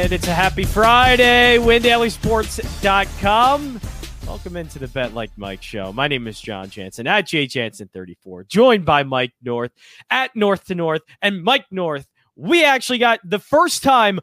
And it's a happy Friday. WinDailySports.com. Welcome into the Bet Like Mike show. My name is Jon Jansen at JJansen34, joined by Mike North at North to North. And Mike North, we actually got the first time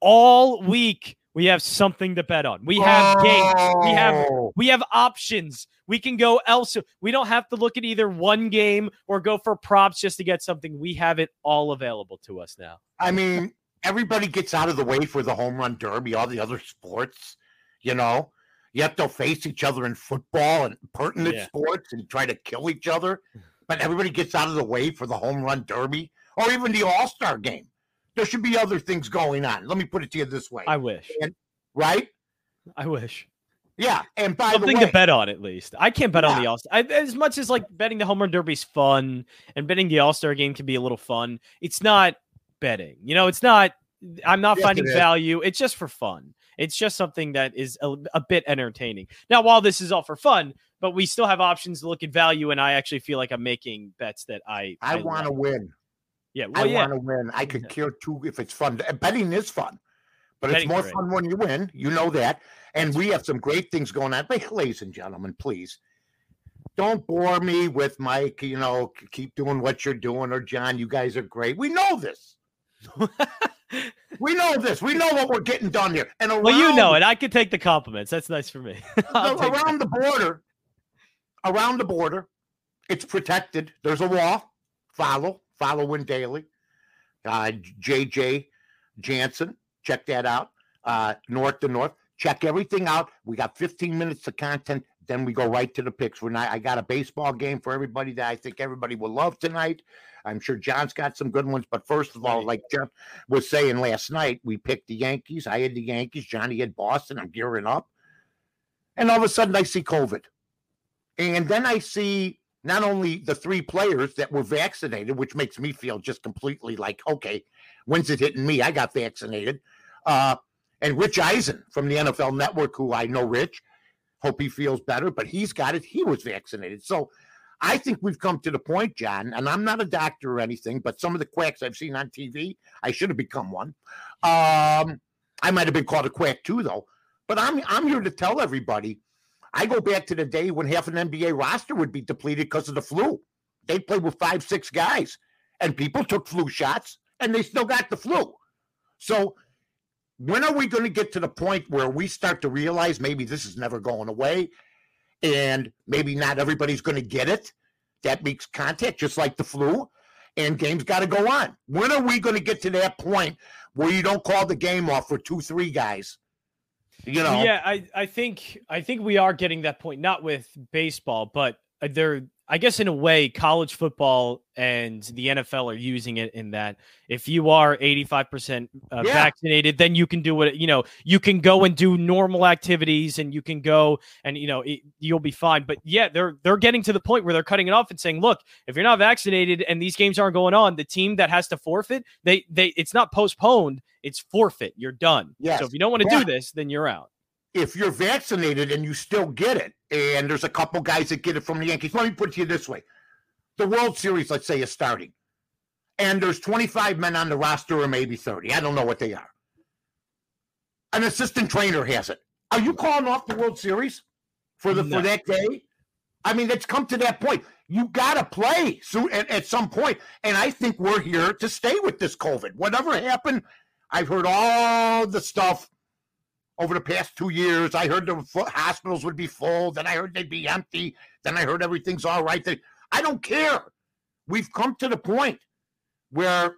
all week we have something to bet on. We have oh. games. We have we have options. We can go elsewhere. We don't have to look at either one game or go for props just to get something. We have it all available to us now. I mean, everybody gets out of the way for the home run derby, all the other sports, you know. Yet they'll face each other in football and pertinent yeah. sports and try to kill each other. But everybody gets out of the way for the home run derby or even the all star game. There should be other things going on. Let me put it to you this way. I wish. And, right? I wish. Yeah, and by something way, to bet on at least. I can't bet yeah. on the All Star. As much as like betting the home run derby is fun, and betting the All Star game can be a little fun. It's not betting. You know, it's not I'm not yes, finding it value. It's just for fun. It's just something that is a, a, bit entertaining. Now, while this is all for fun, but we still have options to look at value, and I actually feel like I'm making bets that I I, I want to win. Yeah, well, I yeah. want to win. I could care too if it's fun. Betting is fun, but Betting it's more fun when you win. You know that, and we have some great things going on. But ladies and gentlemen, please don't bore me with Mike. You know, keep doing what you're doing, or John. You guys are great. We know this. We know this. We know what we're getting done here. And around, well, you know it. I could take the compliments. That's nice for me. around the border, around the border, it's protected. There's a wall. Follow, follow Win Daily. Uh, JJ Jansen, check that out. Uh, north to north, check everything out. We got 15 minutes of content. Then we go right to the picks. We're not, I got a baseball game for everybody that I think everybody will love tonight. I'm sure John's got some good ones. But first of all, like Jeff was saying last night, we picked the Yankees. I had the Yankees. Johnny had Boston. I'm gearing up. And all of a sudden, I see COVID. And then I see not only the three players that were vaccinated, which makes me feel just completely like, okay, when's it hitting me? I got vaccinated. Uh, and Rich Eisen from the NFL Network, who I know Rich, hope he feels better, but he's got it. He was vaccinated. So I think we've come to the point, John, and I'm not a doctor or anything, but some of the quacks I've seen on TV, I should have become one. Um, I might have been called a quack too, though. But I'm I'm here to tell everybody. I go back to the day when half an NBA roster would be depleted because of the flu. They played with five, six guys, and people took flu shots, and they still got the flu. So when are we going to get to the point where we start to realize maybe this is never going away and maybe not everybody's going to get it. That makes contact, just like the flu, and games got to go on. When are we going to get to that point where you don't call the game off for two, three guys? You know? Yeah, I, I think I think we are getting that point, not with baseball, but uh, there I guess in a way, college football and the NFL are using it in that if you are 85% uh, yeah. vaccinated, then you can do what, you know, you can go and do normal activities and you can go and, you know, it, you'll be fine. But yeah, they're, they're getting to the point where they're cutting it off and saying, look, if you're not vaccinated and these games aren't going on, the team that has to forfeit, they, they, it's not postponed, it's forfeit. You're done. Yes. So if you don't want to yeah. do this, then you're out if you're vaccinated and you still get it, and there's a couple guys that get it from the Yankees. Let me put it to you this way: the World Series, let's say, is starting, and there's 25 men on the roster, or maybe 30. I don't know what they are. An assistant trainer has it. Are you calling off the World Series for the no. for that day? I mean, it's come to that point. You got to play so at, at some point, and I think we're here to stay with this COVID. Whatever happened, I've heard all the stuff over the past two years. I heard the hospitals would be full. Then I heard they'd be empty. Then I heard everything's all right. I don't care. We've come to the point where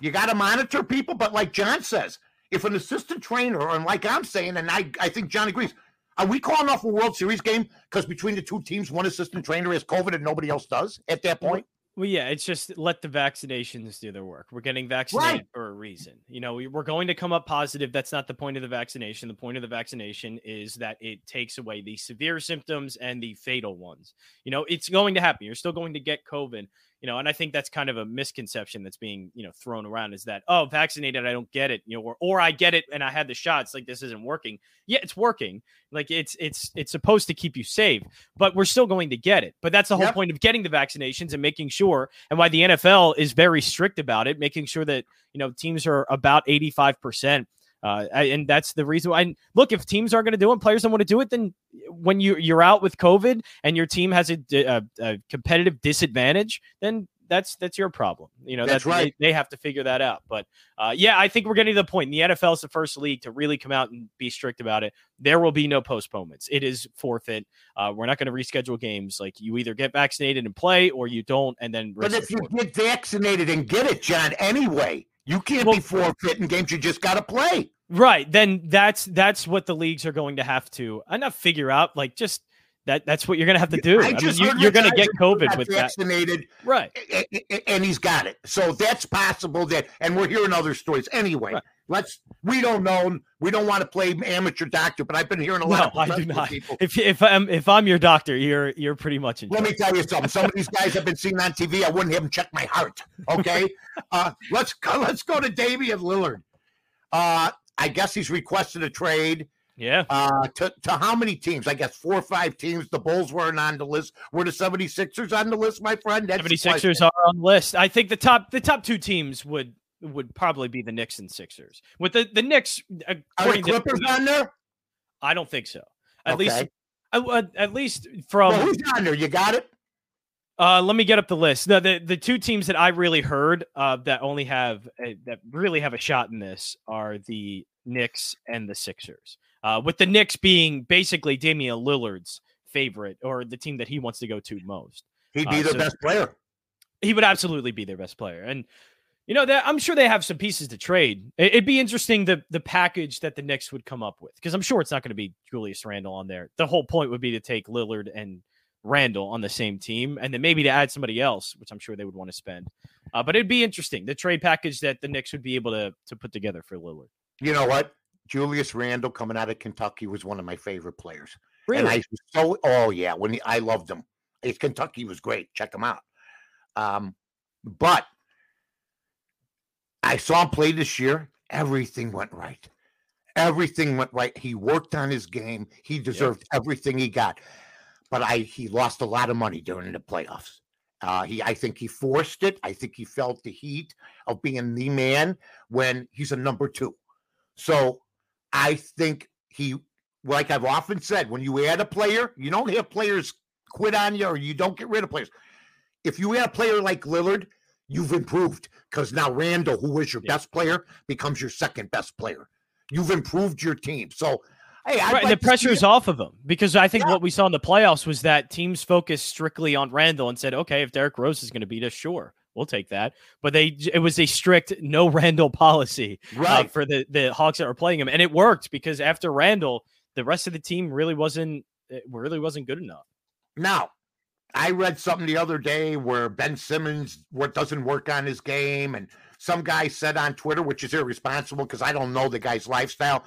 you got to monitor people. But like John says, if an assistant trainer, and like I'm saying, and I, I think John agrees, are we calling off a World Series game because between the two teams, one assistant trainer has COVID and nobody else does at that point? Well, yeah, it's just let the vaccinations do their work. We're getting vaccinated right. for a reason. You know, we, are going to come up positive. That's not the point of the vaccination. The point of the vaccination is that it takes away the severe symptoms and the fatal ones. You know, it's going to happen. You're still going to get COVID you know, and I think that's kind of a misconception that's being, you know, thrown around is that, oh, vaccinated, I don't get it, you know, or, or I get it and I had the shots, like this isn't working. Yeah, it's working. Like it's it's it's supposed to keep you safe, but we're still going to get it. But that's the whole yep. point of getting the vaccinations and making sure, and why the NFL is very strict about it, making sure that you know teams are about eighty five percent Uh, and that's the reason why. Look, if teams aren't going to do it, players don't want to do it, then when you you're out with COVID and your team has a, a, a competitive disadvantage, then that's that's your problem. You know, that's, that's right. They, they, have to figure that out. But uh, yeah, I think we're getting to the point. The NFL is the first league to really come out and be strict about it. There will be no postponements. It is forfeit. Uh, we're not going to reschedule games. Like you either get vaccinated and play, or you don't, and then. But if you get vaccinated and get it, John, anyway, you can't well, be forfeiting games. You just got to play. Right. Then that's that's what the leagues are going to have to. I not figure out. Like just that that's what you're going to have to do. I, I mean, you, are going to get COVID with vaccinated, that. right? And he's got it. So that's possible. That and we're hearing other stories anyway. Right. Let's. We don't know. We don't want to play amateur doctor, but I've been hearing a lot. No, I do not. People. If if I'm if I'm your doctor, you're you're pretty much. In Let me tell you something. Some of these guys have been seen on TV. I wouldn't have them check my heart. Okay. uh, let's go. Let's go to Damian Lillard. Uh, I guess he's requested a trade. Yeah. Uh, to, to how many teams? I guess four or five teams. The Bulls weren't on the list. Were the 76ers on the list, my friend? That's 76ers are on the list. I think the top the top two teams would would probably be the Knicks and Sixers. With the the Knicks, are the Clippers to, on there? I don't think so. At okay. least, uh, at least from well, who's on there? You got it. Uh, let me get up the list. The, the the two teams that I really heard uh, that only have a, that really have a shot in this are the Knicks and the Sixers uh, with the Knicks being basically Damian Lillard's favorite or the team that he wants to go to most. He'd be uh, their so best player. He would absolutely be their best player, and you know that I'm sure they have some pieces to trade. It'd be interesting the the package that the Knicks would come up with because I'm sure it's not going to be Julius Randle on there. The whole point would be to take Lillard and Randle on the same team, and then maybe to add somebody else, which I'm sure they would want to spend. Uh, but it'd be interesting the trade package that the Knicks would be able to to put together for Lillard. You know what? Julius Randle coming out of Kentucky was one of my favorite players. Really? And I was so oh yeah, when he, I loved him. His Kentucky was great. Check him out. Um, but I saw him play this year. Everything went right. Everything went right. He worked on his game. He deserved yep. everything he got. But I he lost a lot of money during the playoffs. Uh, he, I think he forced it. I think he felt the heat of being the man when he's a number two. So I think he, like I've often said, when you add a player, you don't have players quit on you or you don't get rid of players. If you add a player like Lillard, you've improved because now Randle, who was your yeah. best player, becomes your second best player. You've improved your team. So, hey, right, like the pressure's off of him because I think yeah. what we saw in the playoffs was that teams focused strictly on Randle and said, okay, if Derrick Rose is going to beat us, sure we'll take that. But they it was a strict no Randle policy uh, right. Uh, for the the Hawks that were playing him, and it worked because after Randle, the rest of the team really wasn't it really wasn't good enough. Now, I read something the other day where Ben Simmons what doesn't work on his game, and some guy said on Twitter, which is irresponsible because I don't know the guy's lifestyle,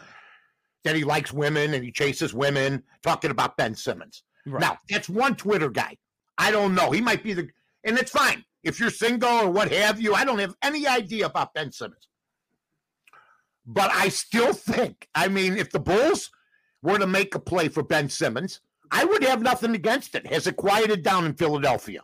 that he likes women and he chases women. Talking about Ben Simmons. Right. Now, that's one Twitter guy. I don't know. He might be the, and it's fine if you're single or what have you. I don't have any idea about Ben Simmons. But I still think, I mean, if the Bulls were to make a play for Ben Simmons, I would have nothing against it. Has it quieted down in Philadelphia?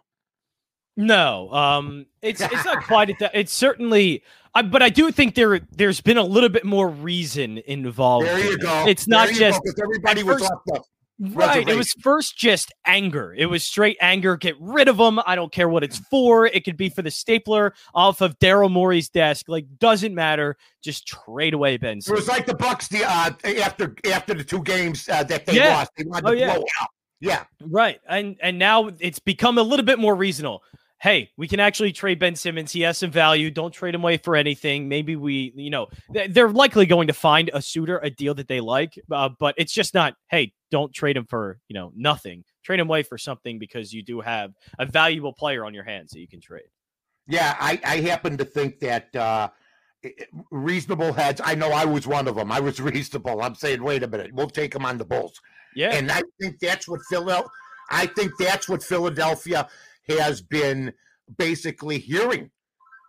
No, um, it's it's not quite. It's certainly, I, but I do think there there's been a little bit more reason involved. There you go. It's not just go, everybody was first, off the Right. It was first just anger. It was straight anger. Get rid of them. I don't care what it's for. It could be for the stapler off of Daryl Morey's desk. Like, doesn't matter. Just trade away Ben. It was like the Bucks. The uh, after after the two games uh, that they yeah. lost, they wanted oh, to yeah. blow out. Yeah. Right. And and now it's become a little bit more reasonable hey, we can actually trade Ben Simmons. He has some value. Don't trade him away for anything. Maybe we, you know, they're likely going to find a suitor, a deal that they like, uh, but it's just not, hey, don't trade him for, you know, nothing. Trade him away for something because you do have a valuable player on your hands that you can trade. Yeah, I, I happen to think that uh, reasonable heads, I know I was one of them. I was reasonable. I'm saying, wait a minute, we'll take him on the Bulls. Yeah. And I think that's what Philadelphia, I think that's what Philadelphia has been basically hearing.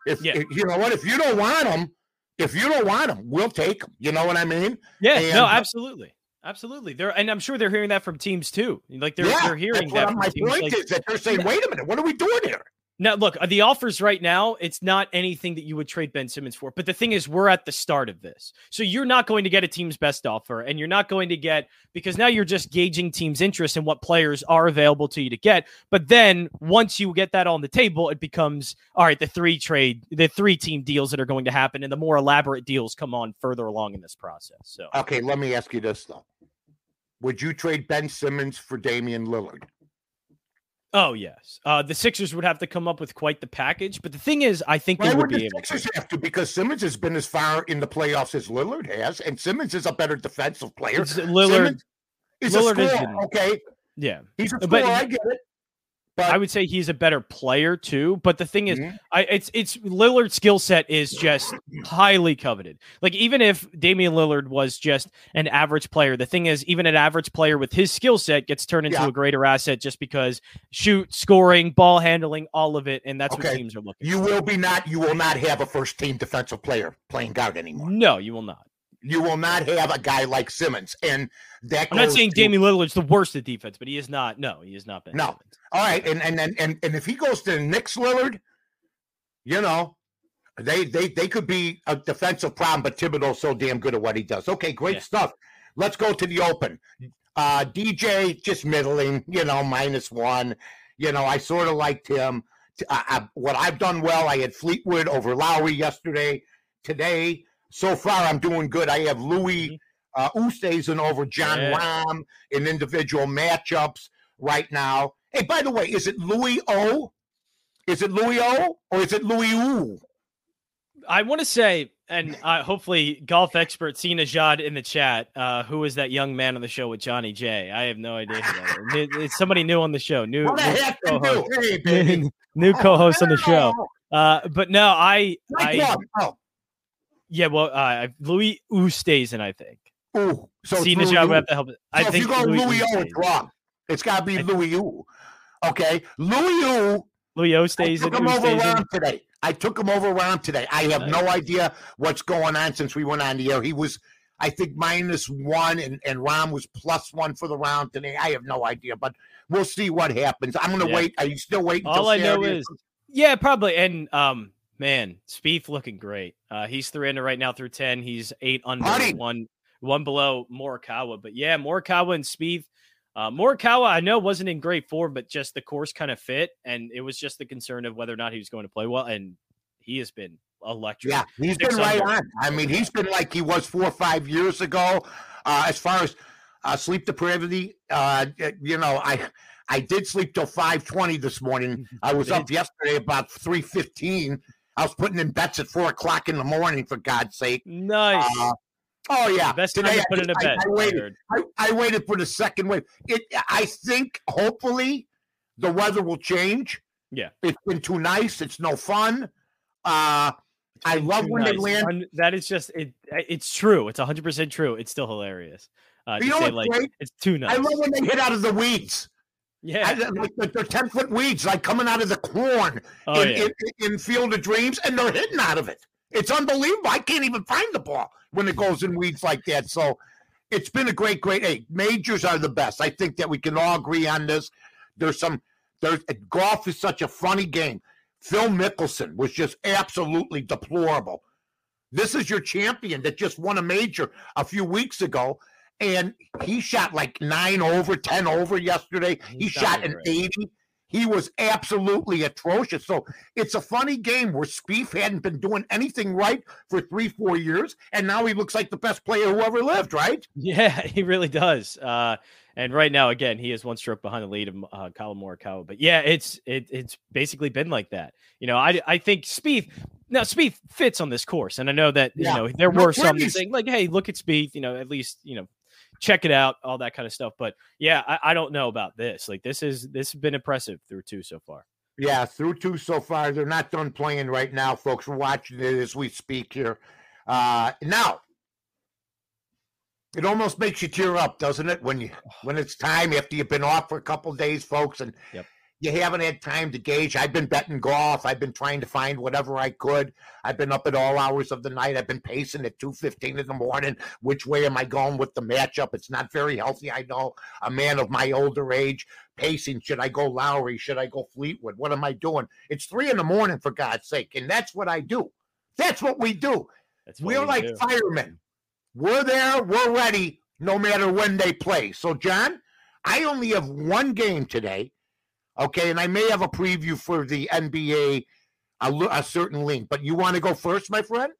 If, yeah. you know what, if you don't want them, if you don't want them, we'll take them. You know what I mean? Yeah. And, no, absolutely. Absolutely. They're and I'm sure they're hearing that from teams too. Like they're yeah, they're hearing that. my point like, is that they're saying, yeah. "Wait a minute, what are we doing here?" Now, look, uh, the offers right now, it's not anything that you would trade Ben Simmons for. But the thing is, we're at the start of this. So you're not going to get a team's best offer, and you're not going to get because now you're just gauging teams' interest in what players are available to you to get. But then once you get that on the table, it becomes all right, the three trade, the three team deals that are going to happen, and the more elaborate deals come on further along in this process. So, okay, let me ask you this, though. Would you trade Ben Simmons for Damian Lillard? Oh yes, uh, the Sixers would have to come up with quite the package. But the thing is, I think Why they would be able to the Sixers to. have to because Simmons has been as far in the playoffs as Lillard has, and Simmons is a better defensive player. It's Lillard Simmons is Lillard a scorer, okay. Yeah, he's a scorer. But, I get it. But I would say he's a better player too. But the thing is, mm-hmm. I it's it's Lillard's skill set is just highly coveted. Like even if Damian Lillard was just an average player, the thing is, even an average player with his skill set gets turned into yeah. a greater asset just because shoot, scoring, ball handling, all of it, and that's okay. what teams are looking. You for. will be not. You will not have a first team defensive player playing guard anymore. No, you will not. You will not have a guy like Simmons, and that. I'm not saying to, Damian Lillard's the worst at defense, but he is not. No, he has not been. No. All right, and and and and, and if he goes to the Knicks, Lillard, you know, they they they could be a defensive problem, but Thibodeau's so damn good at what he does. Okay, great yeah. stuff. Let's go to the open. Uh, DJ just middling, you know, minus one. You know, I sort of liked him. I, I, what I've done well, I had Fleetwood over Lowry yesterday. Today, so far, I'm doing good. I have Louis mm-hmm. uh, Oosthuizen over Jon yeah. Rahm in individual matchups right now. Hey, by the way, is it Louis O? Is it Louis O or is it Louis U? I want to say, and uh, hopefully, golf expert Sina Jad in the chat. Uh, who is that young man on the show with Johnny J? I have no idea. it's somebody new on the show. New, what new co-host. Hey, new co-host on the show. Uh, but no, I, I oh. Yeah, well, uh, Louis Oosthuizen, I think. Ooh, so Jad would have to help. So I if think you go Louis, Louis O, it's wrong. It's got to be Louis U. Okay, Louis U. Louis O stays. I took him over around today. I took him over around today. I have nice. no idea what's going on since we went on the air. He was, I think, minus one, and and Rahm was plus one for the round today. I have no idea, but we'll see what happens. I'm going to yeah. wait. Are you still waiting? All I know is, yeah, probably. And um, man, Spieth looking great. Uh, he's three under right now through ten. He's eight under Honey. one one below Morikawa. But yeah, Morikawa and Spieth uh, Morikawa, I know, wasn't in great form, but just the course kind of fit, and it was just the concern of whether or not he was going to play well. And he has been electric. Yeah, he's been right on. I mean, he's been like he was four or five years ago. Uh, as far as uh, sleep depravity, uh, you know, I I did sleep till five twenty this morning. I was up yesterday about three fifteen. I was putting in bets at four o'clock in the morning, for God's sake. Nice. Uh, Oh yeah, best Today, time to put I, in a bet. I, I waited. I, I, waited for the second wave. It. I think hopefully the weather will change. Yeah, it's been too nice. It's no fun. Uh I love when nice. they land. That is just it. It's true. It's hundred percent true. It's still hilarious. Uh, you know say, like, great? It's too nice. I love when they hit out of the weeds. Yeah, I, like they're ten foot weeds, like coming out of the corn oh, in, yeah. in, in Field of Dreams, and they're hitting out of it. It's unbelievable. I can't even find the ball when it goes in weeds like that. So it's been a great, great. Hey, majors are the best. I think that we can all agree on this. There's some. There's golf is such a funny game. Phil Mickelson was just absolutely deplorable. This is your champion that just won a major a few weeks ago, and he shot like nine over, ten over yesterday. He, he shot an eighty. He was absolutely atrocious. So it's a funny game where Spieth hadn't been doing anything right for three, four years, and now he looks like the best player who ever lived, right? Yeah, he really does. Uh, and right now, again, he is one stroke behind the lead of uh, Collin Morikawa. But yeah, it's it, it's basically been like that. You know, I I think Spieth now Spieth fits on this course, and I know that yeah. you know there were some saying like, hey, look at Spieth. You know, at least you know check it out, all that kind of stuff. But yeah, I, I don't know about this. Like this is this has been impressive through two so far. Yeah, through two so far. They're not done playing right now, folks. We're watching it as we speak here. Uh, now, it almost makes you tear up, doesn't it? When you when it's time after you've been off for a couple days, folks, and yep. You haven't had time to gauge. I've been betting golf. I've been trying to find whatever I could. I've been up at all hours of the night. I've been pacing at two fifteen in the morning. Which way am I going with the matchup? It's not very healthy. I know a man of my older age pacing. Should I go Lowry? Should I go Fleetwood? What am I doing? It's three in the morning for God's sake, and that's what I do. That's what we do. We're we like do. firemen. We're there. We're ready, no matter when they play. So, John, I only have one game today Okay, and I may have a preview for the NBA, a, a certain link. But you want to go first, my friend?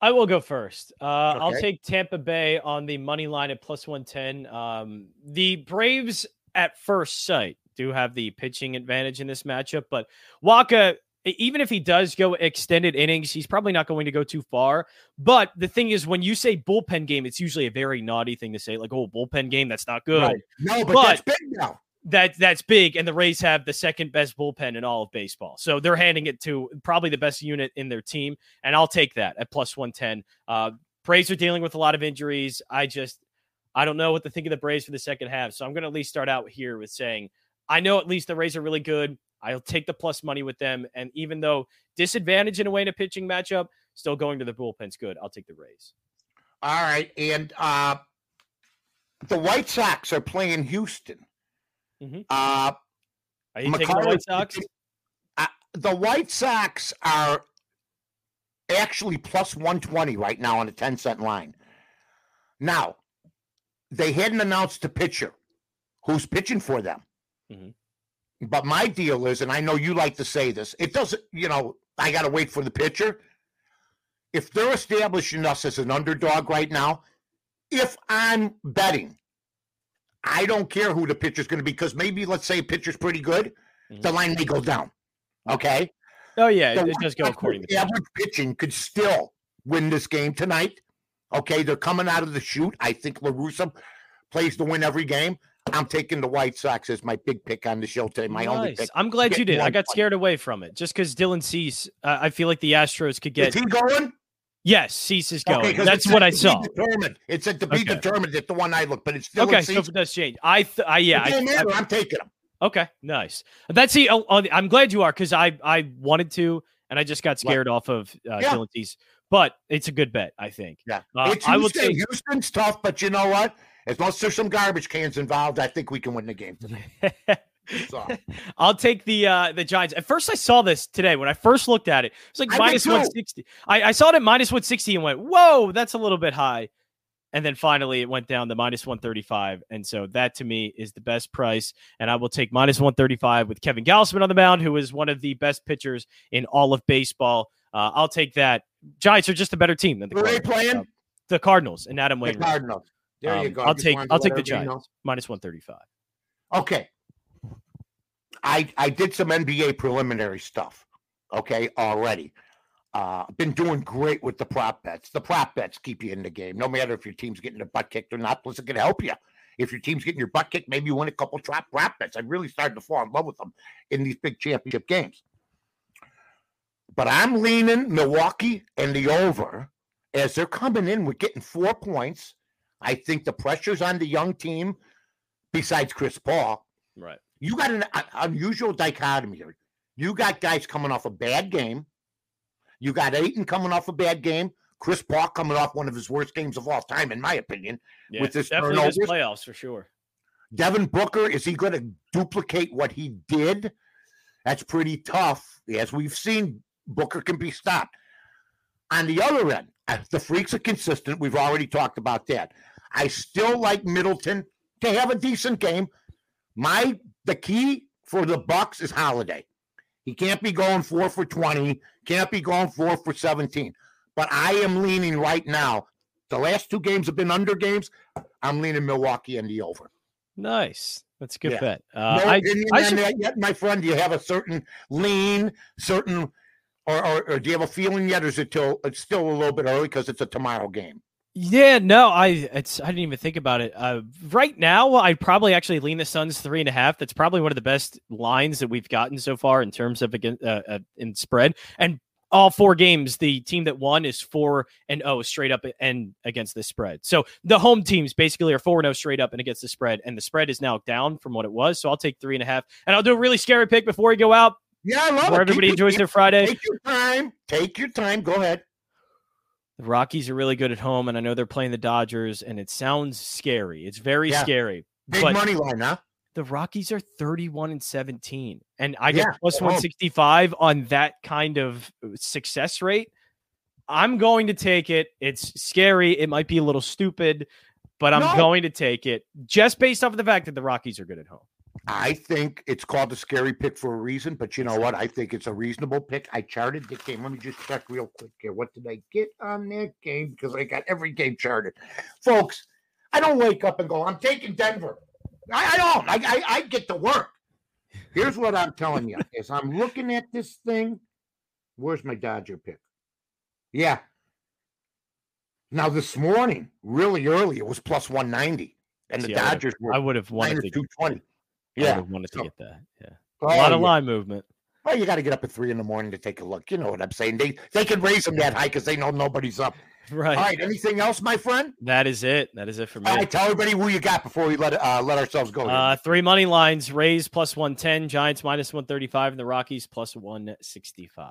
I will go first. Uh, okay. I'll take Tampa Bay on the money line at plus 110. Um, the Braves, at first sight, do have the pitching advantage in this matchup, but Wacha, even if he does go extended innings, he's probably not going to go too far. But the thing is, when you say bullpen game, it's usually a very naughty thing to say, like, oh, bullpen game, that's not good. Right. No, but, but that's big now that that's big and the Rays have the second best bullpen in all of baseball. So they're handing it to probably the best unit in their team and I'll take that at plus 110. Uh Braves are dealing with a lot of injuries. I just I don't know what to think of the Braves for the second half. So I'm going to at least start out here with saying I know at least the Rays are really good. I'll take the plus money with them and even though disadvantage in a way in a pitching matchup, still going to the bullpen's good. I'll take the Rays. All right, and uh the White Sox are playing Houston. Mm-hmm. Uh, are you taking the White Sox? Uh, the White Sox are actually plus 120 right now on a 10 cent line. Now, they hadn't announced a pitcher who's pitching for them. Mm-hmm. But my deal is, and I know you like to say this, it doesn't, you know, I got to wait for the pitcher. If they're establishing us as an underdog right now, if I'm betting I don't care who the pitcher's going to be because maybe let's say a pitcher's pretty good, mm-hmm. the line may go down. Okay. Oh yeah, so it, does go according to average pitching could still win this game tonight. Okay, they're coming out of the shoot. I think La Russa plays to win every game. I'm taking the White Sox as my big pick on the show today. My nice. only pick. I'm glad you did. I got scared away from it just because Dylan Cease. Uh, I feel like the Astros could get. Is he going? Yes, Cease is going. Okay, That's what I saw. Determined. It's at to be okay. determined at the one I look, but it's still okay. So it does change, I, th- I yeah, I, I, am taking them. Okay, nice. That's the. Oh, oh, I'm glad you are because I I wanted to, and I just got scared what? off of uh, yeah. Dylan Cease. But it's a good bet, I think. Yeah, uh, it's I will say Houston's tough, but you know what? As long as there's some garbage cans involved, I think we can win the game today. I'll take the uh the Giants. At first, I saw this today when I first looked at it. It's like minus one sixty. I, I saw it at minus one sixty and went, "Whoa, that's a little bit high." And then finally, it went down to minus one thirty five, and so that to me is the best price. And I will take minus one thirty five with Kevin Gausman on the mound, who is one of the best pitchers in all of baseball. Uh, I'll take that. Giants are just a better team than the. Are playing? Uh, the Cardinals and Adam Wayne. The Cardinals. There um, you go. I'll take I'll take the Giants minus one thirty five. Okay, I I did some NBA preliminary stuff. Okay, already. Uh, been doing great with the prop bets. The prop bets keep you in the game, no matter if your team's getting their butt kicked or not. Plus, it can help you. If your team's getting your butt kicked, maybe you win a couple trap prop bets. I really started to fall in love with them in these big championship games. But I'm leaning Milwaukee and the over as they're coming in We're getting four points. I think the pressure's on the young team, besides Chris Paul. Right you got an unusual dichotomy here. You got guys coming off a bad game. You got Ayton coming off a bad game. Chris Paul coming off one of his worst games of all time, in my opinion, yeah, with this turnovers. playoffs for sure. Devin Booker is he going to duplicate what he did? That's pretty tough. As we've seen, Booker can be stopped. On the other end, uh, the freaks are consistent. We've already talked about that. I still like Middleton to have a decent game. My the key for the Bucks is Holiday. He can't be going four for 20, can't be going four for 17. But I am leaning right now. The last two games have been under games. I'm leaning Milwaukee and the over. Nice. That's a good yeah. bet. Uh, no, I, I should... yet, my friend, do you have a certain lean, certain, or, or, or, do you have a feeling yet? Or is it till it's still a little bit early because it's a tomorrow game? Yeah, no, I it's I didn't even think about it. Uh, right now, I'd probably actually lean the Suns three and a half. That's probably one of the best lines that we've gotten so far in terms of again uh, uh, in spread. And all four games, the team that won is four and oh straight up and against the spread. So the home teams basically are four and oh straight up and against the spread, and the spread is now down from what it was. So I'll take three and a half, and I'll do a really scary pick before we go out. Yeah, I love where it. everybody enjoys your, their Friday. Take your time. Take your time. Go ahead. The Rockies are really good at home, and I know they're playing the Dodgers, and it sounds scary. It's very Yeah. scary. Big money line, huh? The Rockies are 31 and 17, and I get Yeah, plus 165 on that kind of uh, success rate. I'm going to take it. It's scary. It might be a little stupid, but I'm No. going to take it just based off of the fact that the Rockies are good at home. I think it's called a scary pick for a reason, but you know what? I think it's a reasonable pick. I charted the game. Let me just check real quick here. What did I get on that game? Because I got every game charted. Folks, I don't wake up and go, I'm taking Denver. I, I don't. I, I, I get to work. Here's what I'm telling you is I'm looking at this thing. Where's my Dodger pick? Yeah. Now this morning, really early, it was plus 190. And the yeah, Dodgers I were I would have wanted minus 220. Yeah. I would have wanted to get that. Yeah. A lot of yeah. line movement. Well, you got to get up at three in the morning to take a look. You know what I'm saying? They they can raise them that high because they know nobody's up. Right. All right. Anything else, my friend? That is it. That is it for me. All right. Tell everybody who you got before we let uh, let ourselves go. Uh, three money lines: Rays plus one ten, Giants minus one thirty five, and the Rockies plus one sixty five.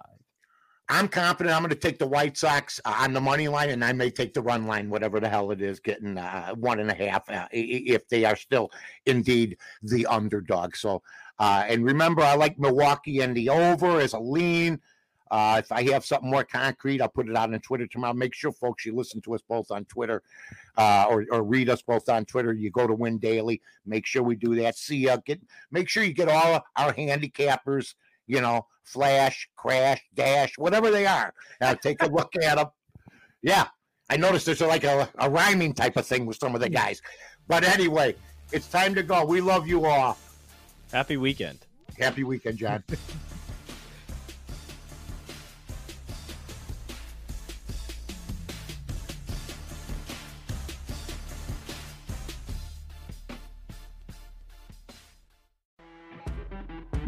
I'm confident I'm going to take the White Sox uh, on the money line, and I may take the run line, whatever the hell it is, getting uh, one and a half uh, if they are still indeed the underdog. So, uh, and remember, I like Milwaukee and the over as a lean. Uh, if I have something more concrete, I'll put it out on Twitter tomorrow. Make sure, folks, you listen to us both on Twitter uh, or, or read us both on Twitter. You go to Win Daily. Make sure we do that. See ya. Get make sure you get all our handicappers you know, flash, crash, dash, whatever they are. Now take a look at them. Yeah, I noticed there's like a, a rhyming type of thing with some of the guys. But anyway, it's time to go. We love you all. Happy weekend. Happy weekend, John.